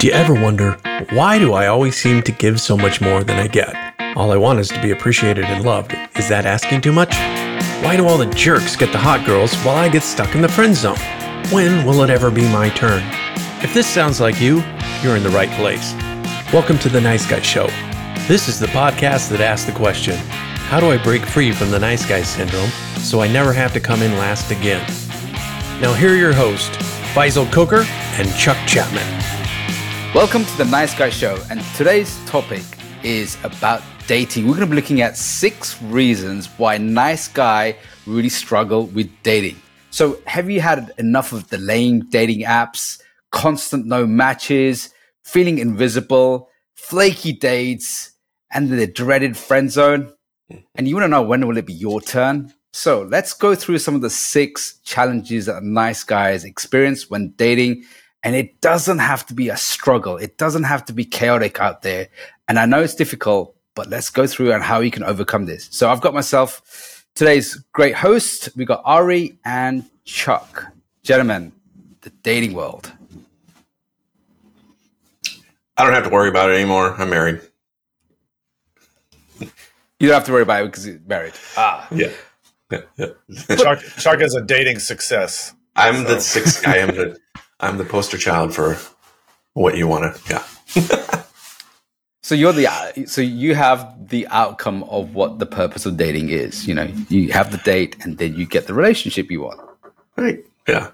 Do you ever wonder, why do I always seem to give so much more than I get? All I want is to be appreciated and loved. Is that asking too much? Why do all the jerks get the hot girls while I get stuck in the friend zone? When will it ever be my turn? If this sounds like you, you're in the right place. Welcome to the Nice Guy Show. This is the podcast that asks the question How do I break free from the nice guy syndrome so I never have to come in last again? Now, here are your hosts, Faisal Coker and Chuck Chapman. Welcome to the Nice Guy Show, and today's topic is about dating. We're going to be looking at six reasons why nice guy really struggle with dating. So, have you had enough of the lame dating apps, constant no matches, feeling invisible, flaky dates, and the dreaded friend zone? Mm-hmm. And you want to know when will it be your turn? So, let's go through some of the six challenges that nice guys experience when dating and it doesn't have to be a struggle. It doesn't have to be chaotic out there. And I know it's difficult, but let's go through and how you can overcome this. So I've got myself today's great host. We got Ari and Chuck. Gentlemen, the dating world. I don't have to worry about it anymore. I'm married. You don't have to worry about it because you're married. Ah. Yeah. yeah, yeah. Chuck, Chuck is a dating success. I'm so. the sixth. I am the I'm the poster child for what you want to. Yeah. so you're the so you have the outcome of what the purpose of dating is. You know, you have the date, and then you get the relationship you want. Right. Yeah.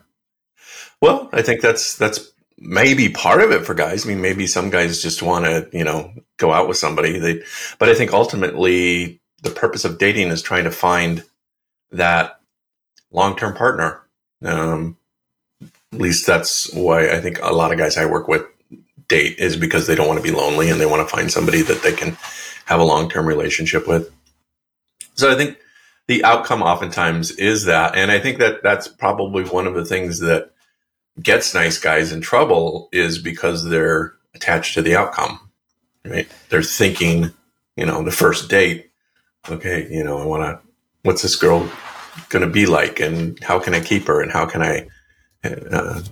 Well, I think that's that's maybe part of it for guys. I mean, maybe some guys just want to, you know, go out with somebody. They, but I think ultimately the purpose of dating is trying to find that long-term partner. Um, at least that's why I think a lot of guys I work with date is because they don't want to be lonely and they want to find somebody that they can have a long term relationship with. So I think the outcome oftentimes is that. And I think that that's probably one of the things that gets nice guys in trouble is because they're attached to the outcome, right? They're thinking, you know, the first date, okay, you know, I want to, what's this girl going to be like and how can I keep her and how can I, uh,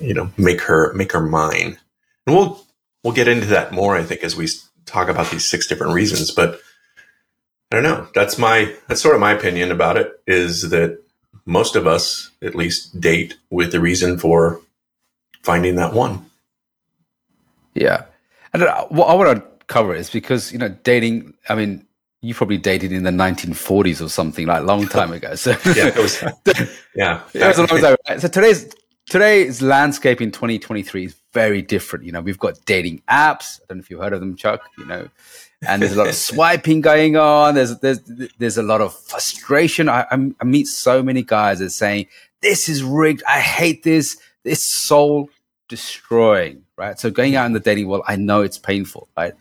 you know, make her make her mine. And we'll we'll get into that more, I think, as we talk about these six different reasons. But I don't know. That's my that's sort of my opinion about it. Is that most of us, at least, date with the reason for finding that one. Yeah, and what I want to cover is because you know dating. I mean, you probably dated in the 1940s or something like a long time ago. So yeah, it was, yeah, it was a long time. So today's today's landscape in 2023 is very different. You know, we've got dating apps. I don't know if you've heard of them, Chuck. You know, and there's a lot of swiping going on. There's there's there's a lot of frustration. I, I meet so many guys that saying this is rigged. I hate this. It's soul destroying. Right. So going out in the dating world, I know it's painful. Right.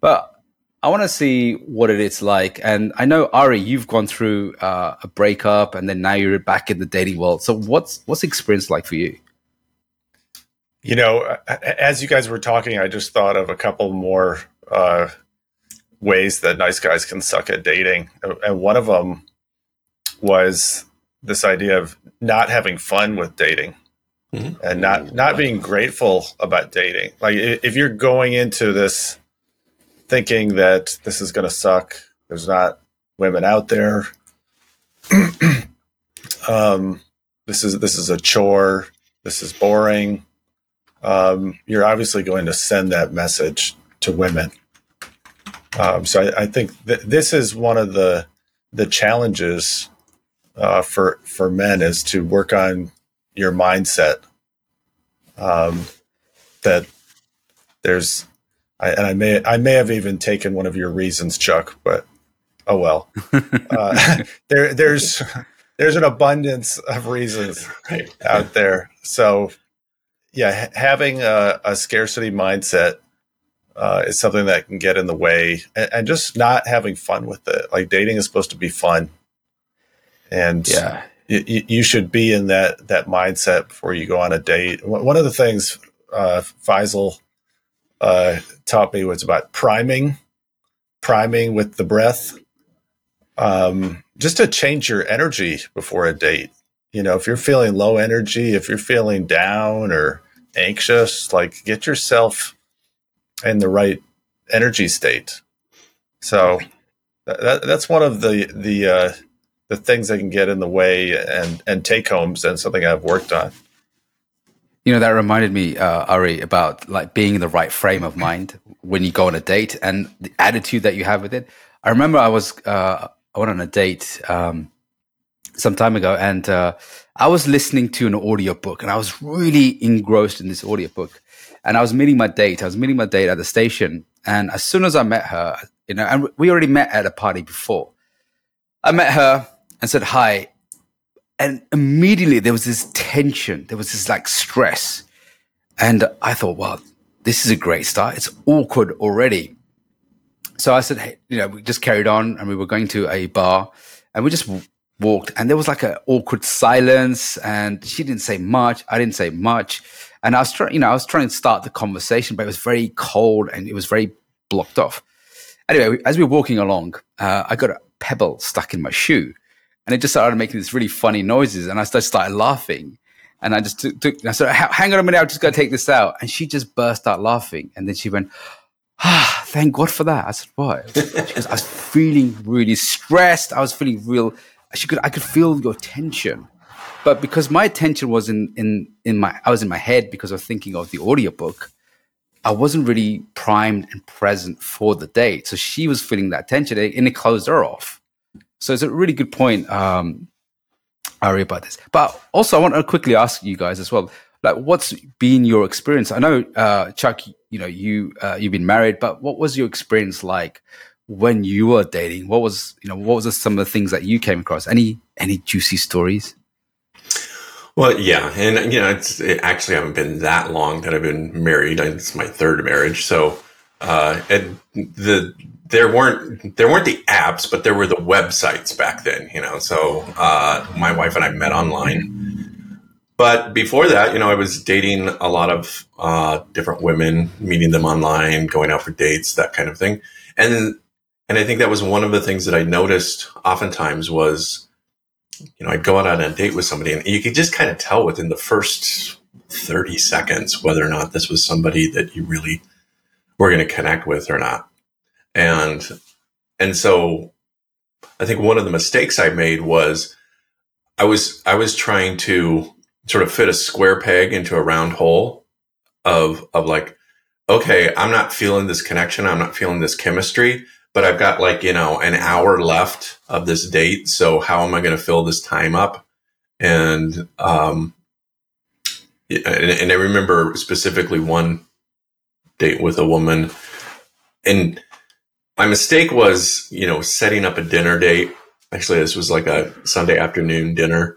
But I want to see what it is like. And I know Ari, you've gone through uh, a breakup, and then now you're back in the dating world. So what's what's the experience like for you? You know, as you guys were talking, I just thought of a couple more uh, ways that nice guys can suck at dating, and one of them was this idea of not having fun with dating. Mm-hmm. And not not being grateful about dating. Like if you're going into this thinking that this is going to suck. There's not women out there. um, this is this is a chore. This is boring. Um, you're obviously going to send that message to women. Um, so I, I think th- this is one of the the challenges uh, for for men is to work on your mindset. Um, that there's I, and I may I may have even taken one of your reasons, Chuck, but oh well. uh, there there's there's an abundance of reasons right. out there. So yeah, having a, a scarcity mindset uh, is something that can get in the way, and, and, just not having fun with it. Like dating is supposed to be fun, and yeah. You, you should be in that that mindset before you go on a date. One of the things uh, Faisal uh, taught me was about priming, priming with the breath, um, just to change your energy before a date. You know, if you're feeling low energy, if you're feeling down or anxious. Like get yourself in the right energy state. So that, that's one of the the uh, the things that can get in the way and and take homes and something I've worked on. You know that reminded me, uh, Ari, about like being in the right frame of mind when you go on a date and the attitude that you have with it. I remember I was uh, I went on a date um, some time ago and uh, I was listening to an audiobook and I was really engrossed in this audiobook. And I was meeting my date. I was meeting my date at the station. And as soon as I met her, you know, and we already met at a party before, I met her and said hi. And immediately there was this tension. There was this like stress. And I thought, well, this is a great start. It's awkward already. So I said, hey, you know, we just carried on and we were going to a bar and we just walked and there was like an awkward silence and she didn't say much. I didn't say much. And I was trying, you know, I was trying to start the conversation, but it was very cold and it was very blocked off. Anyway, as we were walking along, uh, I got a pebble stuck in my shoe and it just started making these really funny noises. And I just started laughing. And I just took, took I said, hang on a minute, I'm just going to take this out. And she just burst out laughing. And then she went, ah, thank God for that. I said, why? Goes, I was feeling really stressed. I was feeling real she could I could feel your tension. But because my attention was in, in, in my I was in my head because I was thinking of the audiobook, I wasn't really primed and present for the date. So she was feeling that tension and it closed her off. So it's a really good point, um, Ari, about this. But also I want to quickly ask you guys as well, like what's been your experience? I know uh, Chuck, you know, you uh, you've been married, but what was your experience like when you were dating? What was you know what was some of the things that you came across? Any any juicy stories? Well, yeah, and you know, it's it actually I haven't been that long that I've been married. It's my third marriage, so uh, and the there weren't there weren't the apps, but there were the websites back then. You know, so uh, my wife and I met online. But before that, you know, I was dating a lot of uh, different women, meeting them online, going out for dates, that kind of thing. And and I think that was one of the things that I noticed oftentimes was, you know, I'd go out on a date with somebody and you could just kind of tell within the first 30 seconds whether or not this was somebody that you really were going to connect with or not. And, and so I think one of the mistakes I made was I was, I was trying to sort of fit a square peg into a round hole of, of like, okay, I'm not feeling this connection. I'm not feeling this chemistry but I've got like, you know, an hour left of this date. So how am I going to fill this time up? And, um, and, and I remember specifically one date with a woman and my mistake was, you know, setting up a dinner date. Actually, this was like a Sunday afternoon dinner.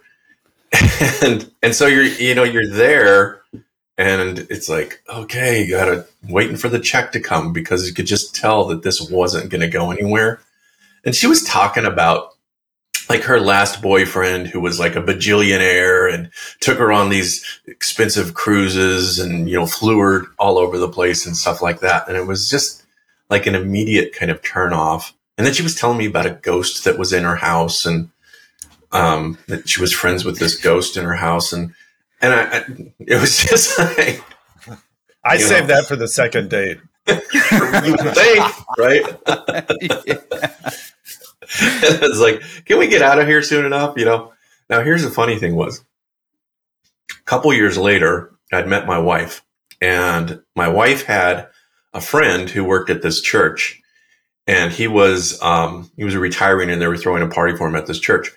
and, and so you're, you know, you're there and it's like, okay, you gotta waiting for the check to come because you could just tell that this wasn't gonna go anywhere. And she was talking about like her last boyfriend who was like a bajillionaire and took her on these expensive cruises and, you know, flew her all over the place and stuff like that. And it was just like an immediate kind of turn off. And then she was telling me about a ghost that was in her house and um, that she was friends with this ghost in her house. And and I, I it was just like I saved know. that for the second date. you think, right? it's like, can we get out of here soon enough? You know. Now, here's the funny thing: was a couple years later, I'd met my wife, and my wife had a friend who worked at this church, and he was um, he was retiring, and they were throwing a party for him at this church.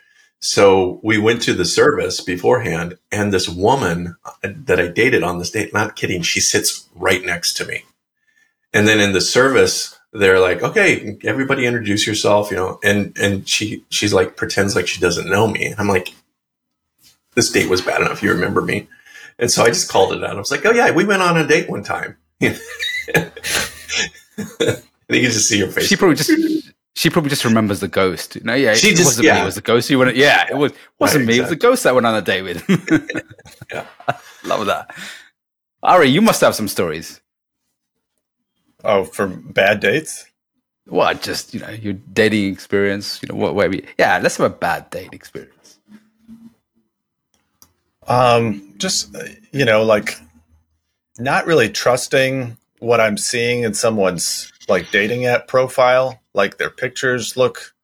So we went to the service beforehand, and this woman that I dated on this date, not kidding, she sits right next to me. And then in the service, they're like, okay, everybody introduce yourself, you know, and, and she, she's like, pretends like she doesn't know me. I'm like, this date was bad enough. You remember me. And so I just called it out. I was like, oh yeah, we went on a date one time. and you can just see your face. She probably just she probably just remembers the ghost. No, yeah, she it just, wasn't yeah. me. It was the ghost. You went, yeah, it was wasn't right, me. Exactly. It was the ghost that went on a date with. yeah, love that. Ari, you must have some stories. Oh, for bad dates? What? Just you know, your dating experience. You know, what? Where we? Yeah, let's have a bad date experience. Um, just you know, like not really trusting what I'm seeing in someone's like dating app profile. Like their pictures look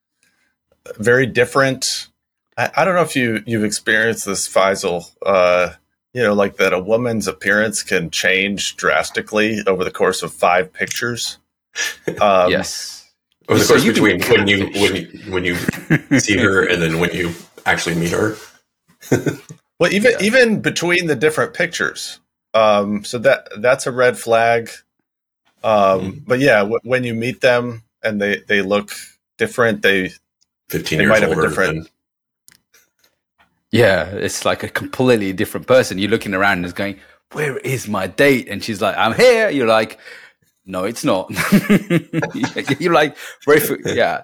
very different. I, I don't know if you you've experienced this, Faisal. Uh, you know, like that a woman's appearance can change drastically over the course of five pictures. Um, yes. Over the so course between when you when you when you see her and then when you actually meet her. well, even yeah. even between the different pictures, um, so that that's a red flag. Um, mm. But yeah, w- when you meet them and they they look different, they fifteen they years might have a different. Than- yeah, it's like a completely different person. You're looking around and it's going, "Where is my date?" And she's like, "I'm here." You're like, "No, it's not." you're like, very yeah.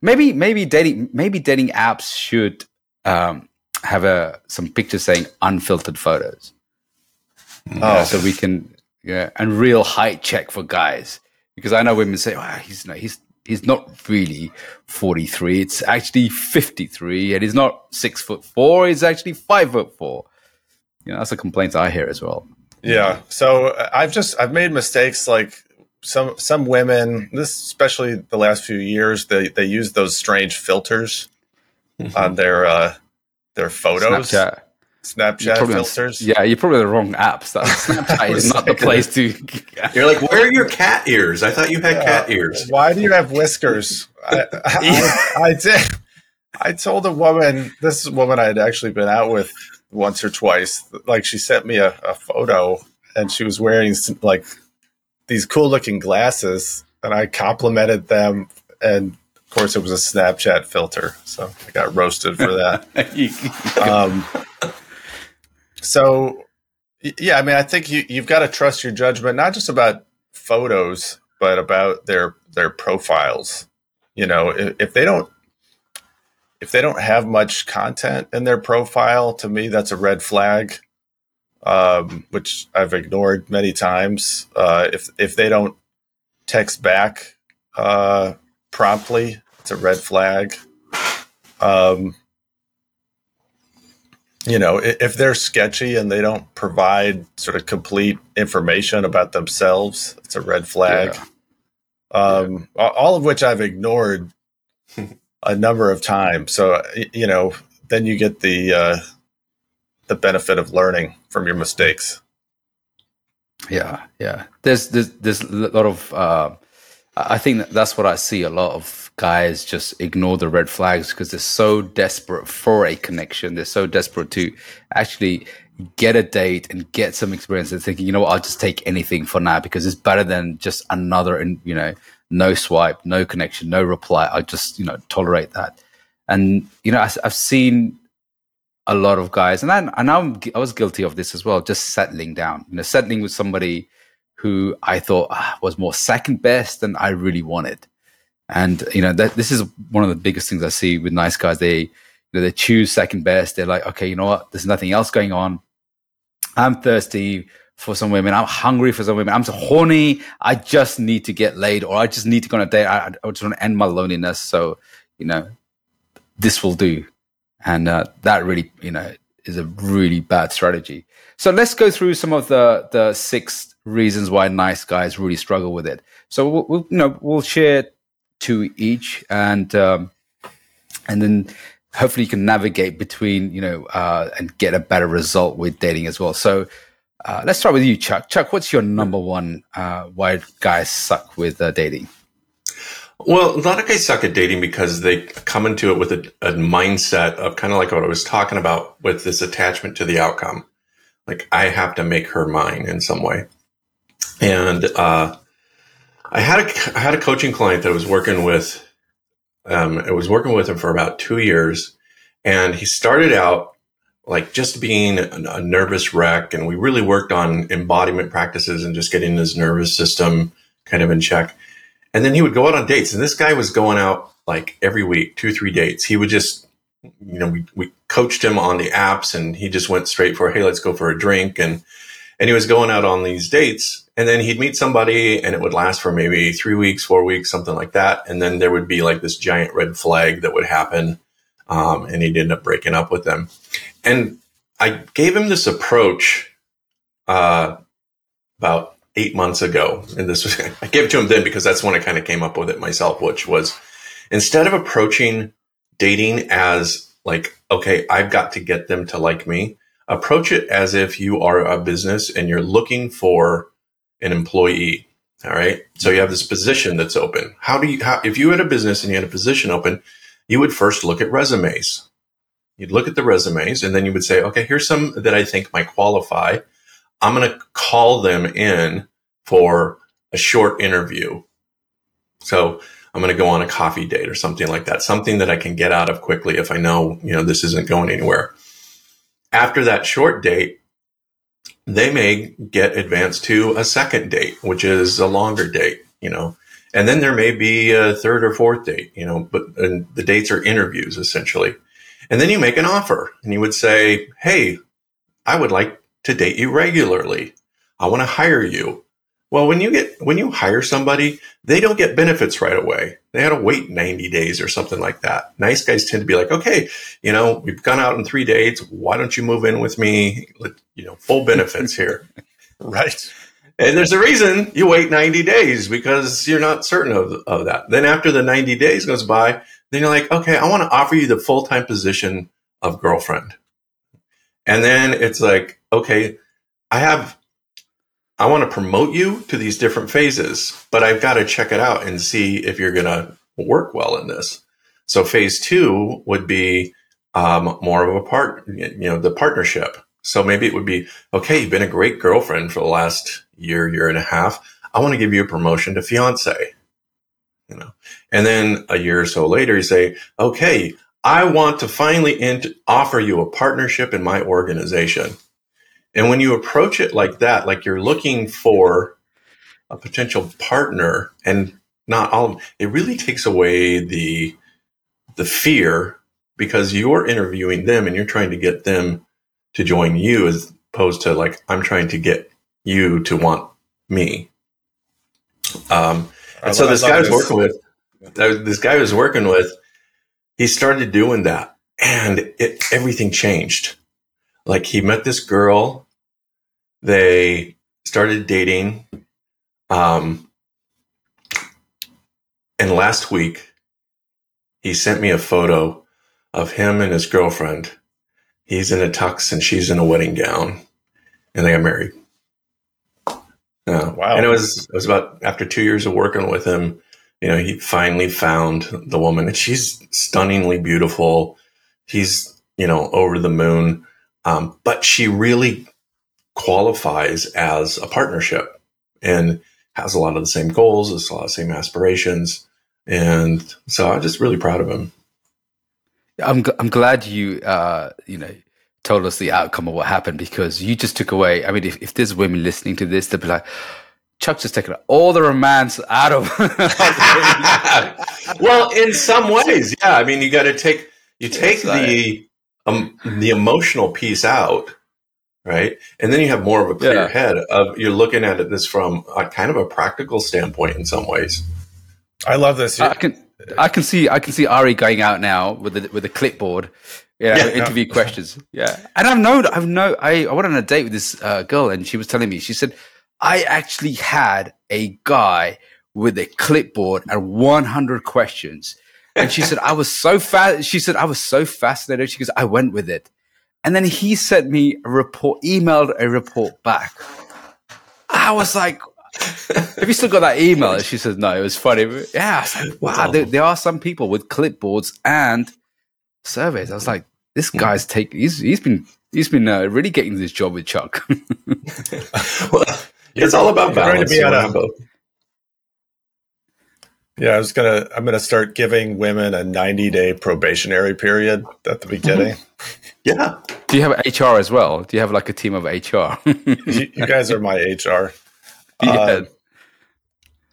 Maybe maybe dating maybe dating apps should um, have a some pictures saying unfiltered photos. Oh, so we can yeah, and real height check for guys because I know women say, "Wow, oh, he's no, he's he's not really 43. It's actually 53, and he's not six foot four. He's actually five foot four." You know, that's a complaint I hear as well. Yeah. So uh, I've just I've made mistakes like some some women, this especially the last few years, they they use those strange filters mm-hmm. on their uh their photos. Snapchat. Snapchat filters. yeah, you're probably the wrong apps. That Snapchat is not the place to. you're like, where are your cat ears? I thought you had yeah. cat ears. Why do you have whiskers? I, I, I, I, did. I told a woman, this woman I had actually been out with once or twice. Like she sent me a, a photo, and she was wearing like these cool looking glasses, and I complimented them. And of course, it was a Snapchat filter, so I got roasted for that. um, so, yeah, I mean, I think you you've got to trust your judgment, not just about photos, but about their their profiles. You know, if, if they don't if they don't have much content in their profile, to me, that's a red flag, um, which I've ignored many times. Uh, if if they don't text back uh, promptly, it's a red flag. Um, you know, if they're sketchy and they don't provide sort of complete information about themselves, it's a red flag. Yeah. Um, yeah. All of which I've ignored a number of times. So, you know, then you get the uh, the benefit of learning from your mistakes. Yeah, yeah. There's there's there's a lot of. Uh, I think that's what I see a lot of guys just ignore the red flags because they're so desperate for a connection. They're so desperate to actually get a date and get some experience. They're thinking, you know what, I'll just take anything for now because it's better than just another and you know, no swipe, no connection, no reply. I just, you know, tolerate that. And, you know, I, have seen a lot of guys, and I, and I'm, I was guilty of this as well, just settling down, you know, settling with somebody who I thought ah, was more second best than I really wanted. And you know that this is one of the biggest things I see with nice guys. They you know, they choose second best. They're like, okay, you know what? There's nothing else going on. I'm thirsty for some women. I'm hungry for some women. I'm so horny. I just need to get laid, or I just need to go on a date. I, I just want to end my loneliness. So you know, this will do. And uh, that really, you know, is a really bad strategy. So let's go through some of the the six reasons why nice guys really struggle with it. So we'll, we'll you know we'll share two each, and um, and then hopefully you can navigate between you know uh, and get a better result with dating as well. So uh, let's start with you, Chuck. Chuck, what's your number one uh, why guys suck with uh, dating? Well, a lot of guys suck at dating because they come into it with a, a mindset of kind of like what I was talking about with this attachment to the outcome. Like I have to make her mine in some way, and uh, I had a I had a coaching client that I was working with. Um, I was working with him for about two years, and he started out like just being a, a nervous wreck, and we really worked on embodiment practices and just getting his nervous system kind of in check. And then he would go out on dates, and this guy was going out like every week, two three dates. He would just, you know, we we coached him on the apps, and he just went straight for, hey, let's go for a drink, and and he was going out on these dates and then he'd meet somebody and it would last for maybe three weeks, four weeks, something like that. And then there would be like this giant red flag that would happen. Um, and he'd end up breaking up with them. And I gave him this approach uh, about eight months ago, and this was I gave it to him then because that's when I kind of came up with it myself, which was instead of approaching dating as like, okay, I've got to get them to like me, approach it as if you are a business and you're looking for an employee. All right. So you have this position that's open. How do you, how, if you had a business and you had a position open, you would first look at resumes. You'd look at the resumes and then you would say, okay, here's some that I think might qualify. I'm going to call them in for a short interview. So I'm going to go on a coffee date or something like that, something that I can get out of quickly if I know, you know, this isn't going anywhere. After that short date, they may get advanced to a second date, which is a longer date, you know, and then there may be a third or fourth date, you know, but the dates are interviews essentially. And then you make an offer and you would say, Hey, I would like to date you regularly. I want to hire you. Well, when you get when you hire somebody, they don't get benefits right away. They had to wait 90 days or something like that. Nice guys tend to be like, okay, you know, we've gone out on three dates. Why don't you move in with me? You know, full benefits here. right. And there's a reason you wait 90 days because you're not certain of, of that. Then after the 90 days goes by, then you're like, okay, I want to offer you the full time position of girlfriend. And then it's like, okay, I have I want to promote you to these different phases, but I've got to check it out and see if you're going to work well in this. So phase two would be um, more of a part, you know, the partnership. So maybe it would be, okay, you've been a great girlfriend for the last year, year and a half. I want to give you a promotion to fiance, you know, and then a year or so later, you say, okay, I want to finally offer you a partnership in my organization. And when you approach it like that, like you're looking for a potential partner and not all of it really takes away the the fear because you're interviewing them and you're trying to get them to join you as opposed to like I'm trying to get you to want me. Um, and so this guy was working with, this guy was working with, he started doing that, and it everything changed. Like he met this girl, they started dating. Um, and last week, he sent me a photo of him and his girlfriend. He's in a tux and she's in a wedding gown, and they got married. Uh, wow! And it was it was about after two years of working with him. You know, he finally found the woman, and she's stunningly beautiful. He's you know over the moon, um, but she really qualifies as a partnership and has a lot of the same goals, has a lot of the same aspirations. And so I'm just really proud of him. I'm, I'm glad you, uh, you know, told us the outcome of what happened because you just took away. I mean, if, if there's women listening to this, they'll be like, Chuck's just taking all the romance out of. well, in some ways, yeah. I mean, you got to take you take the um, the emotional piece out, right? And then you have more of a clear yeah. head of you're looking at it this from a kind of a practical standpoint in some ways. I love this. I can I can see I can see Ari going out now with the with a clipboard. Yeah, yeah interview yeah. questions. Yeah, and I've known I've known I, I went on a date with this uh, girl, and she was telling me she said I actually had a guy with a clipboard and 100 questions. And she said, I was so fast. She said, I was so fascinated. She goes, I went with it. And then he sent me a report, emailed a report back. I was like, have you still got that email? And she says, no, it was funny. Yeah, like, wow, there, there, are some people with clipboards and surveys. I was like, this guy's take, he's, he's been, he's been uh, really getting this job with Chuck. well, it's all about balance. A, yeah, I was gonna. I'm gonna start giving women a 90 day probationary period at the beginning. Mm-hmm. Yeah. Do you have HR as well? Do you have like a team of HR? you, you, guys are my HR. Yeah. Um,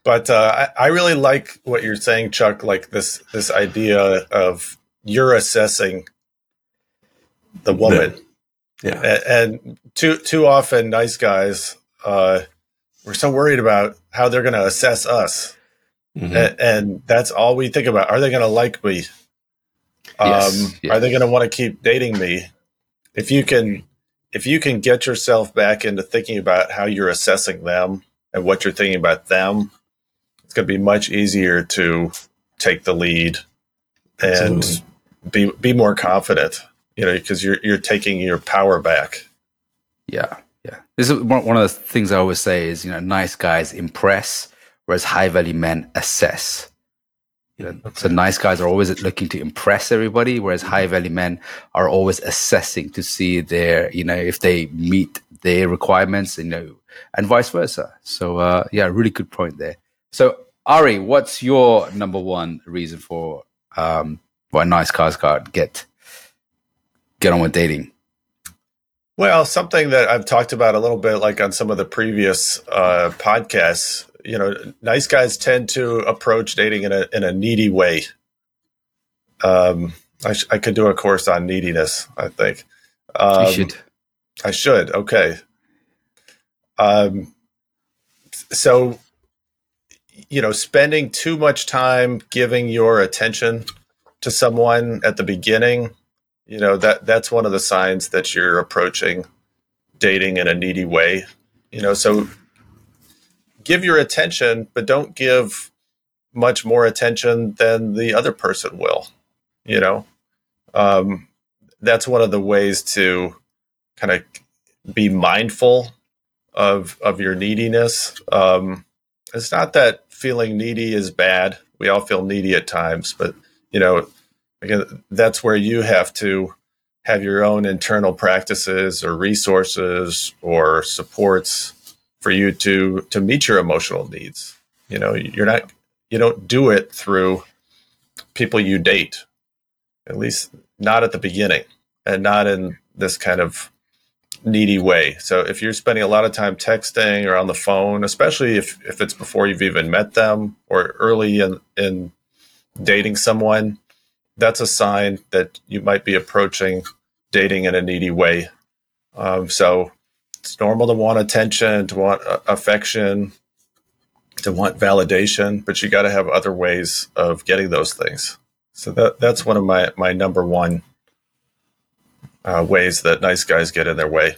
but uh, I, I really like what you're saying, Chuck. Like this this idea of you're assessing the woman. Yeah. And, and too too often, nice guys. Uh, we're so worried about how they're going to assess us Mm-hmm. And, and, that's all we think about. Are they going to like me? Um, yes, yes. Are they going to want to keep dating me? If you can, if you can get yourself back into thinking about how you're assessing them and what you're thinking about them, it's going to be much easier to take the lead and Absolutely. be be more confident. You know, because you're you're taking your power back. Yeah, yeah. This is one one of the things I always say is you know, nice guys impress, whereas high value men assess. You know, okay. so nice guys are always looking to impress everybody, whereas high value men are always assessing to see their, you know, if they meet their requirements, you know, and vice versa. So, uh, yeah, really good point there. So, Ari, what's your number one reason for um, why nice guys got get get on with dating? Well, something that I've talked about a little bit, like on some of the previous uh, podcasts, you know, nice guys tend to approach dating in a in a needy way. Um, I, sh- I could do a course on neediness. I think um, you should. I should. Okay. Um. So, you know, spending too much time giving your attention to someone at the beginning, you know that that's one of the signs that you're approaching dating in a needy way. You know, so give your attention, but don't give much more attention than the other person will. You know, um, that's one of the ways to kind of be mindful of of your neediness. Um, it's not that feeling needy is bad. We all feel needy at times, but you know, that's where you have to have your own internal practices or resources or supports for you to to meet your emotional needs. You know, you're not you don't do it through people you date. At least not at the beginning and not in this kind of needy way. So if you're spending a lot of time texting or on the phone, especially if, if it's before you've even met them or early in, in dating someone, that's a sign that you might be approaching dating in a needy way. Um, so it's normal to want attention, to want uh, affection, to want validation, but you got to have other ways of getting those things. So that that's one of my my number one uh, ways that nice guys get in their way.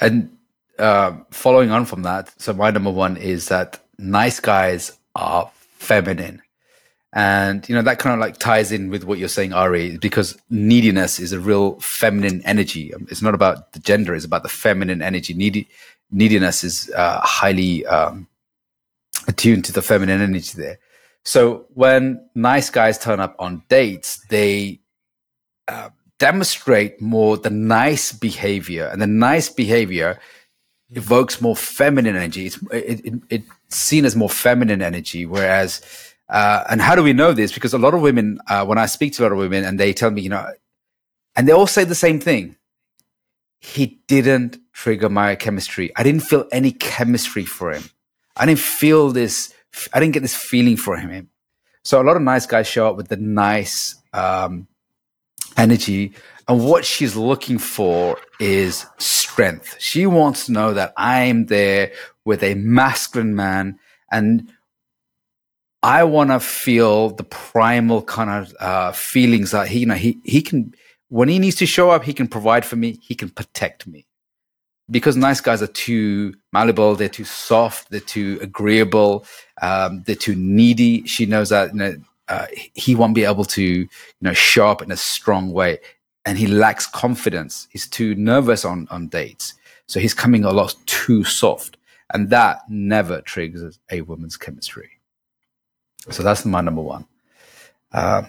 And uh, following on from that, so my number one is that nice guys are feminine. And you know that kind of like ties in with what you're saying, Ari, because neediness is a real feminine energy. Um, it's not about the gender; it's about the feminine energy. Needy, neediness is uh, highly um, attuned to the feminine energy there. So when nice guys turn up on dates, they uh, demonstrate more the nice behavior, and the nice behavior evokes more feminine energy. It's it, it, it's seen as more feminine energy, whereas uh, and how do we know this? Because a lot of women, uh, when I speak to a lot of women and they tell me, you know, and they all say the same thing. He didn't trigger my chemistry. I didn't feel any chemistry for him. I didn't feel this. I didn't get this feeling for him. So a lot of nice guys show up with the nice um, energy, and what she's looking for is strength. She wants to know that I'm there with a masculine man, and I want to feel the primal kind of uh, feelings that he, you know, he he can when he needs to show up, he can provide for me. He can protect me. Because nice guys are too malleable, they're too soft, they're too agreeable, um, they're too needy. She knows that you know, uh, he won't be able to, you know, show up in a strong way, and he lacks confidence. He's too nervous on on dates, so he's coming a lot too soft, and that never triggers a woman's chemistry. So that's my number one. Uh,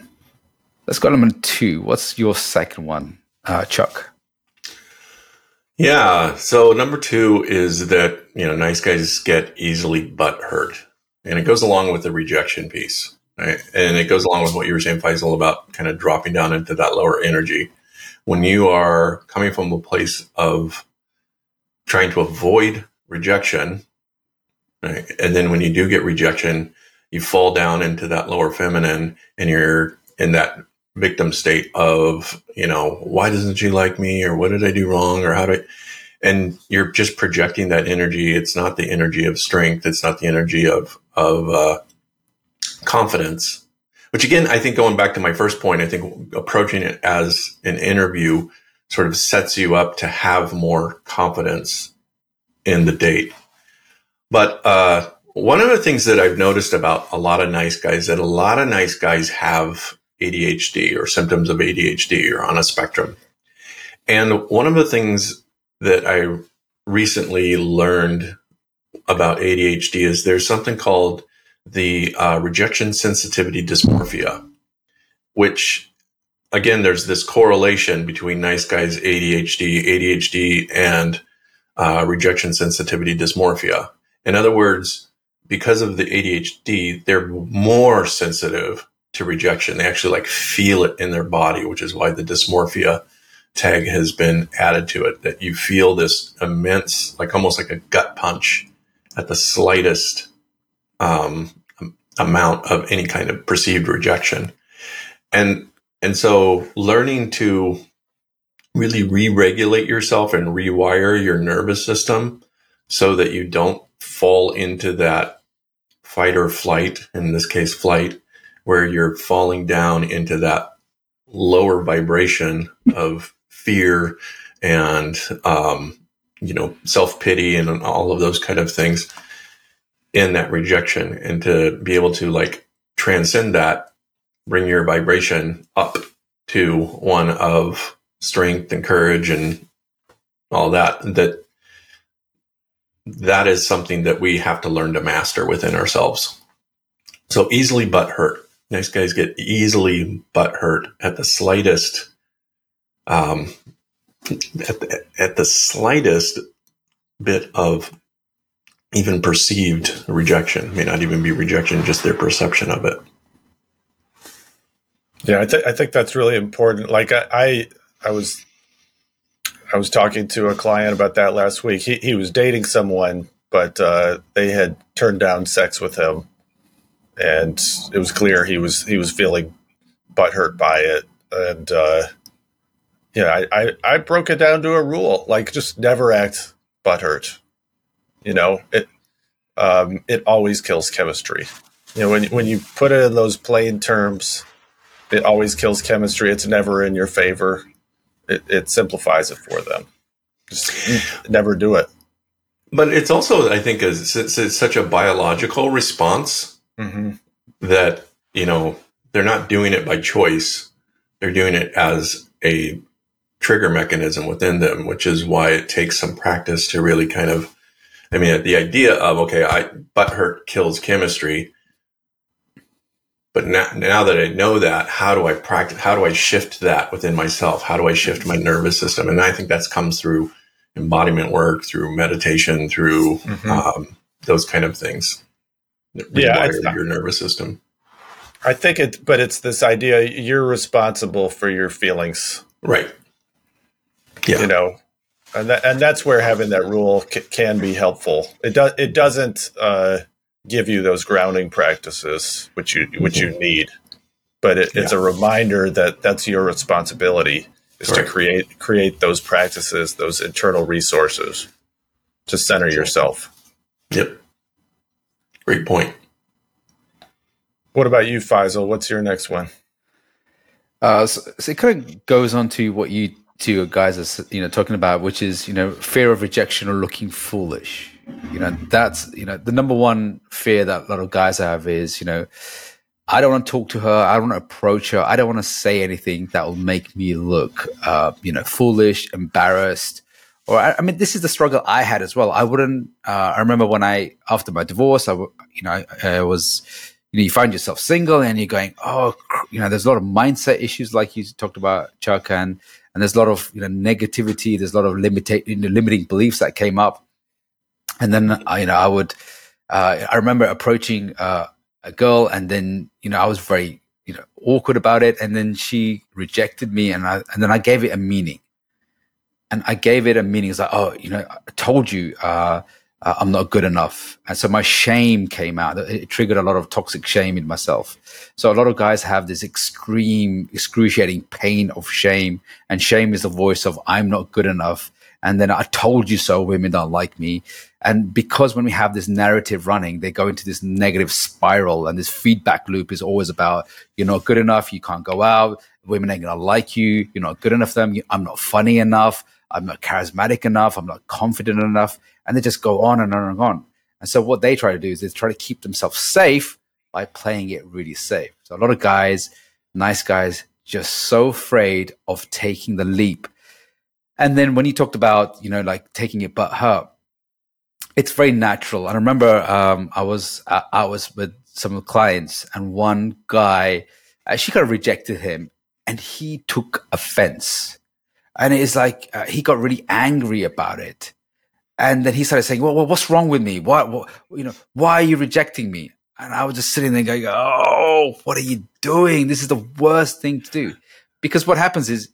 let's go number two. What's your second one, uh, Chuck? Yeah. So number two is that you know nice guys get easily butt hurt, and it goes along with the rejection piece, right? And it goes along with what you were saying, Faisal, about kind of dropping down into that lower energy. When you are coming from a place of trying to avoid rejection, right? and then when you do get rejection, you fall down into that lower feminine and you're in that victim state of, you know, why doesn't she like me or what did I do wrong or how do I, and you're just projecting that energy. It's not the energy of strength. It's not the energy of, of, uh, confidence, which again, I think going back to my first point, I think approaching it as an interview sort of sets you up to have more confidence in the date. But uh, one of the things that I've noticed about a lot of nice guys that a lot of nice guys have ADHD or symptoms of ADHD or on a spectrum. And one of the things that I recently learned about ADHD is there's something called the uh, rejection sensitivity dysmorphia, which again, there's this correlation between nice guys ADHD, ADHD, and uh, rejection sensitivity dysmorphia. In other words, because of the ADHD, they're more sensitive to rejection. They actually like feel it in their body, which is why the dysmorphia tag has been added to it. That you feel this immense, like almost like a gut punch at the slightest um, amount of any kind of perceived rejection. And and so learning to really re-regulate yourself and rewire your nervous system so that you don't fall into that fight or flight, in this case flight, where you're falling down into that lower vibration of fear and um, you know self-pity and all of those kind of things in that rejection. And to be able to like transcend that bring your vibration up to one of strength and courage and all that that that is something that we have to learn to master within ourselves. So easily butt hurt. Nice guys get easily butt hurt at the slightest um at the, at the slightest bit of even perceived rejection. It may not even be rejection just their perception of it. Yeah, I, th- I think that's really important. Like I, I, I was, I was talking to a client about that last week. He he was dating someone, but uh, they had turned down sex with him, and it was clear he was he was feeling butthurt by it. And uh, yeah, I, I I broke it down to a rule: like just never act butthurt. You know, it um, it always kills chemistry. You know, when when you put it in those plain terms it always kills chemistry. It's never in your favor. It, it simplifies it for them. Just never do it. But it's also, I think, it's, it's, it's such a biological response mm-hmm. that you know they're not doing it by choice. They're doing it as a trigger mechanism within them, which is why it takes some practice to really kind of. I mean, the idea of okay, I butt hurt kills chemistry but now, now that I know that, how do I practice? How do I shift that within myself? How do I shift my nervous system? And I think that's comes through embodiment work, through meditation, through mm-hmm. um, those kind of things. Yeah, your nervous system. I think it, but it's this idea you're responsible for your feelings, right? Yeah, you know, and that, and that's where having that rule c- can be helpful. It does. It doesn't. Uh, give you those grounding practices which you which you mm-hmm. need. But it, it's yeah. a reminder that that's your responsibility is right. to create create those practices those internal resources to center yourself. Yep. Great point. What about you faisal? What's your next one? Uh, so, so, it kind of goes on to what you two guys are you know talking about which is you know fear of rejection or looking foolish you know, that's, you know, the number one fear that a lot of guys have is, you know, I don't want to talk to her. I don't want to approach her. I don't want to say anything that will make me look, uh, you know, foolish, embarrassed. Or, I, I, mean, this is the struggle I had as well. I wouldn't, uh, I remember when I, after my divorce, I, you know, I, I was, you know, you find yourself single and you're going, oh, you know, there's a lot of mindset issues like you talked about, Chuck, and, and there's a lot of, you know, negativity. There's a lot of limita- limiting beliefs that came up. And then, uh, you know, I would, uh, I remember approaching uh, a girl and then, you know, I was very, you know, awkward about it. And then she rejected me and I, and then I gave it a meaning. And I gave it a meaning. It's like, oh, you know, I told you, uh, uh, I'm not good enough. And so my shame came out. It triggered a lot of toxic shame in myself. So a lot of guys have this extreme, excruciating pain of shame. And shame is the voice of, I'm not good enough And then I told you so, women don't like me. And because when we have this narrative running, they go into this negative spiral and this feedback loop is always about, you're not good enough. You can't go out. Women ain't to like you. You're not good enough for them. I'm not funny enough. I'm not charismatic enough. I'm not confident enough. And they just go on and on and on. And so what they try to do is they try to keep themselves safe by playing it really safe. So a lot of guys, nice guys, just so afraid of taking the leap. And then when you talked about, you know, like taking it but her, it's very natural. And I remember um, I was uh, I was with some clients, and one guy uh, she kind of rejected him, and he took offense, and it's like uh, he got really angry about it, and then he started saying, "Well, well what's wrong with me? Why, what, you know, why are you rejecting me?" And I was just sitting there going, "Oh, what are you doing? This is the worst thing to do." Because what happens is,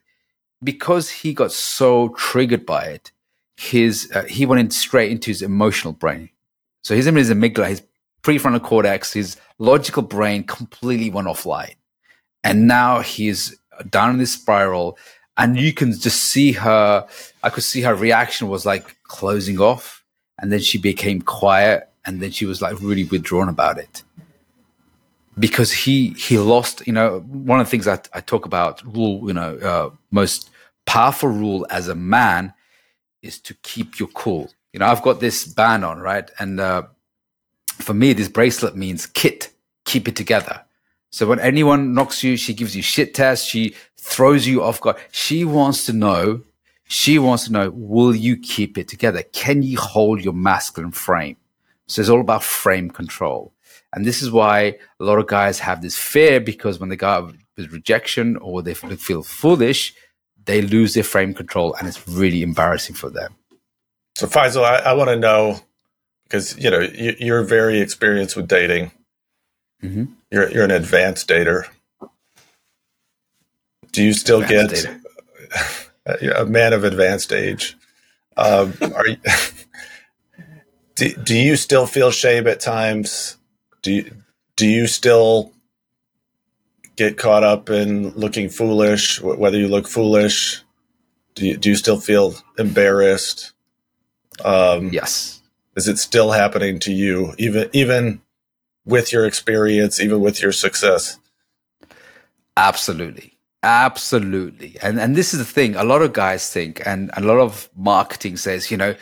because he got so triggered by it, his uh, he went in straight into his emotional brain. So his his amygdala, his prefrontal cortex, his logical brain completely went offline, and now he's down in this spiral. And you can just see her. I could see her reaction was like closing off, and then she became quiet, and then she was like really withdrawn about it because he he lost you know one of the things I, I talk about rule you know uh, most powerful rule as a man is to keep your cool. You know i've got this band on right? And uh, for me this bracelet means kit keep it together. So when anyone knocks you she gives you shit tests she throws you off guard. She wants to know she wants to know will you keep it together? Can you hold your masculine frame? So it's all about frame control. And this is why a lot of guys have this fear because when they go with rejection or they feel foolish, they lose their frame control and it's really embarrassing for them. So, Faisal, I, I want to know because you know you, are very experienced with dating. Mm-hmm. You're you're an advanced dater. Do you still advanced get a man of advanced age? Um, are you? do, do you still feel shame at times? Do you, do you still get caught up in looking foolish? Whether you look foolish, do you, do you still feel embarrassed? Um, yes. Is it still happening to you, even even with your experience, even with your success? Absolutely. Absolutely. And and this is the thing, a lot of guys think and a lot of marketing says, you know,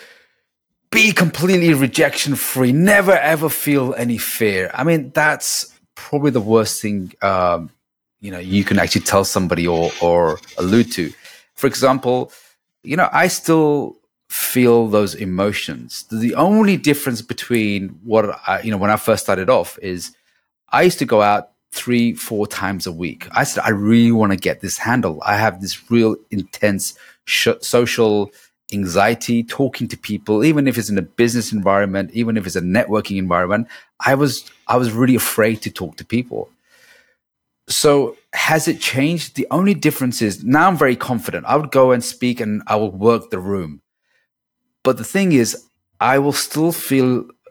be completely rejection free, never ever feel any fear. I mean, that's probably the worst thing um, you know you can actually tell somebody or or allude to. For example, you know, I still feel those emotions. The only difference between what I, you know when I first started off is I used to go out three, four times a week. I said I really want to get this handle. I have this real intense sh- social anxiety talking to people even if it's in a business environment even if it's a networking environment i was i was really afraid to talk to people. So has it changed? The only difference is now i'm very confident. I would go and speak and i will work the room. But the thing is i will still feel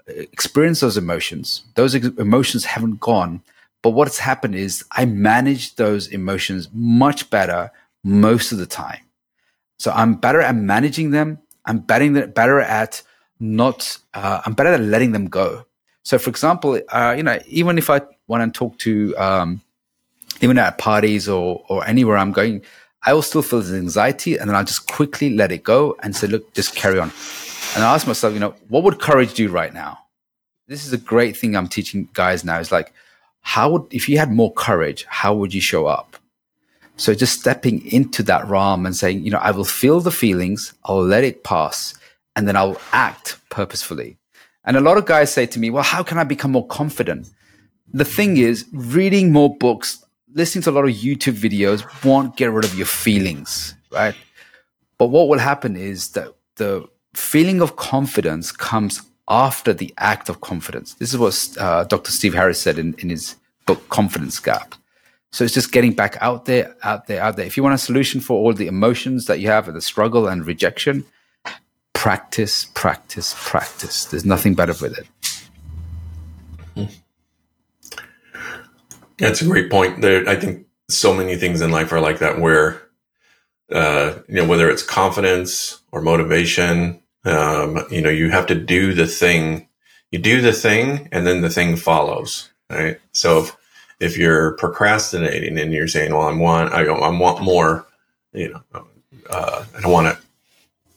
uh, experience those emotions. Those ex- emotions haven't gone but what's happened is i manage those emotions much better most of the time so I'm better at managing them. I'm better, better at not, uh, I'm better at letting them go. So for example, uh, you know, even if I want to talk to, um, even at parties or, or anywhere I'm going, I will still feel this anxiety and then I'll just quickly let it go and say, look, just carry on. And I ask myself, you know, what would courage do right now? This is a great thing I'm teaching guys now is like, how would, if you had more courage, how would you show up? So just stepping into that realm and saying, you know, I will feel the feelings, I'll let it pass, and then I'll act purposefully. And a lot of guys say to me, well, how can I become more confident? The thing is, reading more books, listening to a lot of YouTube videos won't get rid of your feelings, right? But what will happen is that the feeling of confidence comes after the act of confidence. This is what uh, Dr. Steve Harris said in, in his book, Confidence Gap. So it's just getting back out there, out there, out there. If you want a solution for all the emotions that you have, the struggle and rejection, practice, practice, practice. There's nothing better with it. That's a great point. There, I think so many things in life are like that, where uh, you know, whether it's confidence or motivation, um, you know, you have to do the thing. You do the thing, and then the thing follows. Right. So if if you're procrastinating and you're saying, "Well, I want, I, I want more," you know, uh, I don't want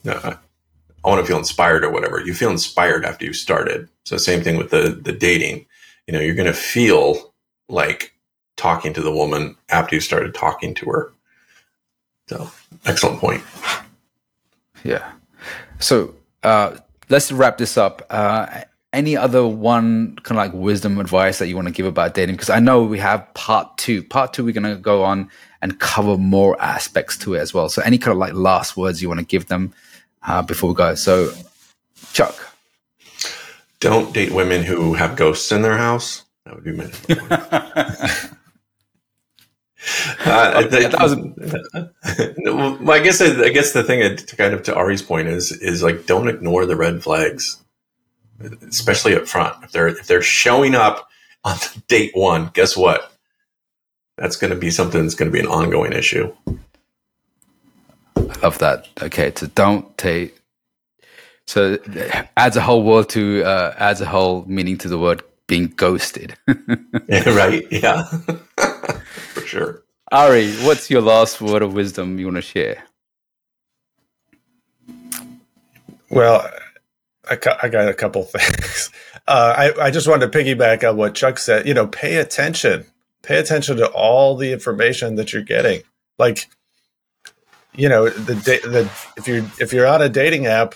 to. Uh, I want to feel inspired or whatever. You feel inspired after you've started. So same thing with the the dating. You know, you're going to feel like talking to the woman after you started talking to her. So excellent point. Yeah. So uh, let's wrap this up. Uh, any other one kind of like wisdom advice that you want to give about dating? Because I know we have part two. Part two, we're going to go on and cover more aspects to it as well. So any kind of like last words you want to give them uh, before we go? So, Chuck. Don't date women who have ghosts in their house. That would be my Uh, that was. well, I guess I, guess the thing, to kind of to Ari's point, is is like don't ignore the red flags, especially up front. If they're if they're showing up on date one, guess what? That's going to be something that's going to be an ongoing issue. I love that. Okay, so don't take. So adds a whole word to uh, adds a whole meaning to the word being ghosted. yeah, right? Yeah, for sure. Ari, what's your last word of wisdom you want to share? Well, I, I got a couple things. Uh, I, I just wanted to piggyback on what Chuck said. You know, pay attention. Pay attention to all the information that you're getting. Like, you know, the the if you if you're on a dating app,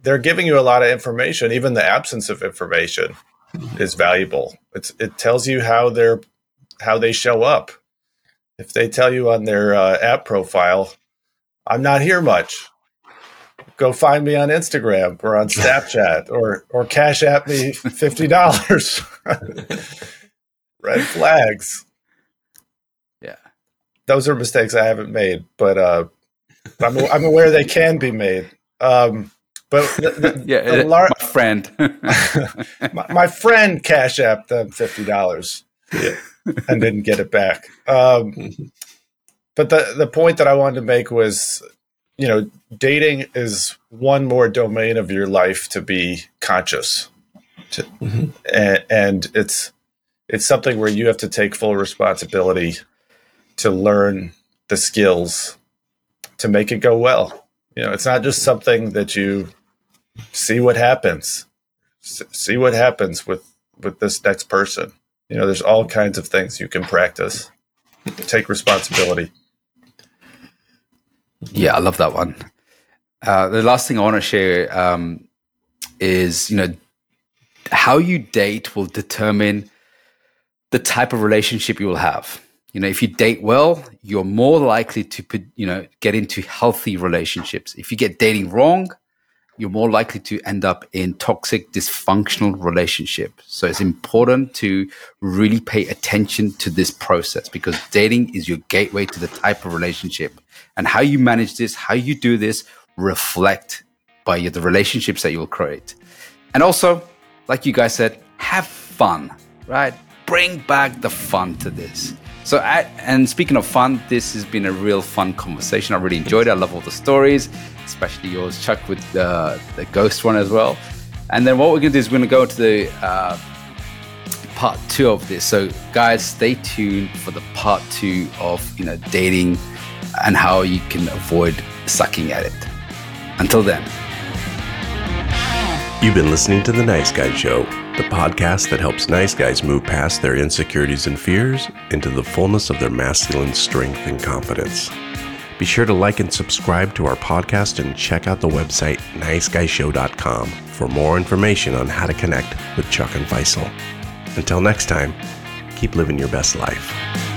they're giving you a lot of information. Even the absence of information is valuable. It's it tells you how they're how they show up. If they tell you on their uh, app profile, "I'm not here much," go find me on Instagram or on Snapchat or or cash at me fifty dollars. Red flags. Yeah, those are mistakes I haven't made, but uh, I'm I'm aware they can be made. Um, but the, the, yeah, the lar- my friend, my, my, friend cash app them fifty dollars, yeah. and didn't get it back. Um, but the the point that I wanted to make was, you know, dating is one more domain of your life to be conscious, to, mm-hmm. and, and it's it's something where you have to take full responsibility to learn the skills to make it go well. You know, it's not just something that you see what happens. S- see what happens with with this next person. You know, there's all kinds of things you can practice. Take responsibility. Yeah, I love that one. Uh, the last thing I want to share um, is, you know, how you date will determine the type of relationship you will have. You know, if you date well, you're more likely to, you know, get into healthy relationships. If you get dating wrong, you're more likely to end up in toxic, dysfunctional relationship. So it's important to really pay attention to this process because dating is your gateway to the type of relationship. And how you manage this, how you do this, reflect by the relationships that you'll create. And also, like you guys said, have fun, right? Bring back the fun to this. So, and speaking of fun, this has been a real fun conversation. I really enjoyed it. I love all the stories, especially yours, Chuck, with the, the ghost one as well. And then what we're going to do is we're going to go to the uh, part two of this. So, guys, stay tuned for the part two of you know dating and how you can avoid sucking at it. Until then. You've been listening to The Nice Guy Show, the podcast that helps nice guys move past their insecurities and fears into the fullness of their masculine strength and confidence. Be sure to like and subscribe to our podcast and check out the website niceguyshow.com for more information on how to connect with Chuck and Faisal. Until next time, keep living your best life.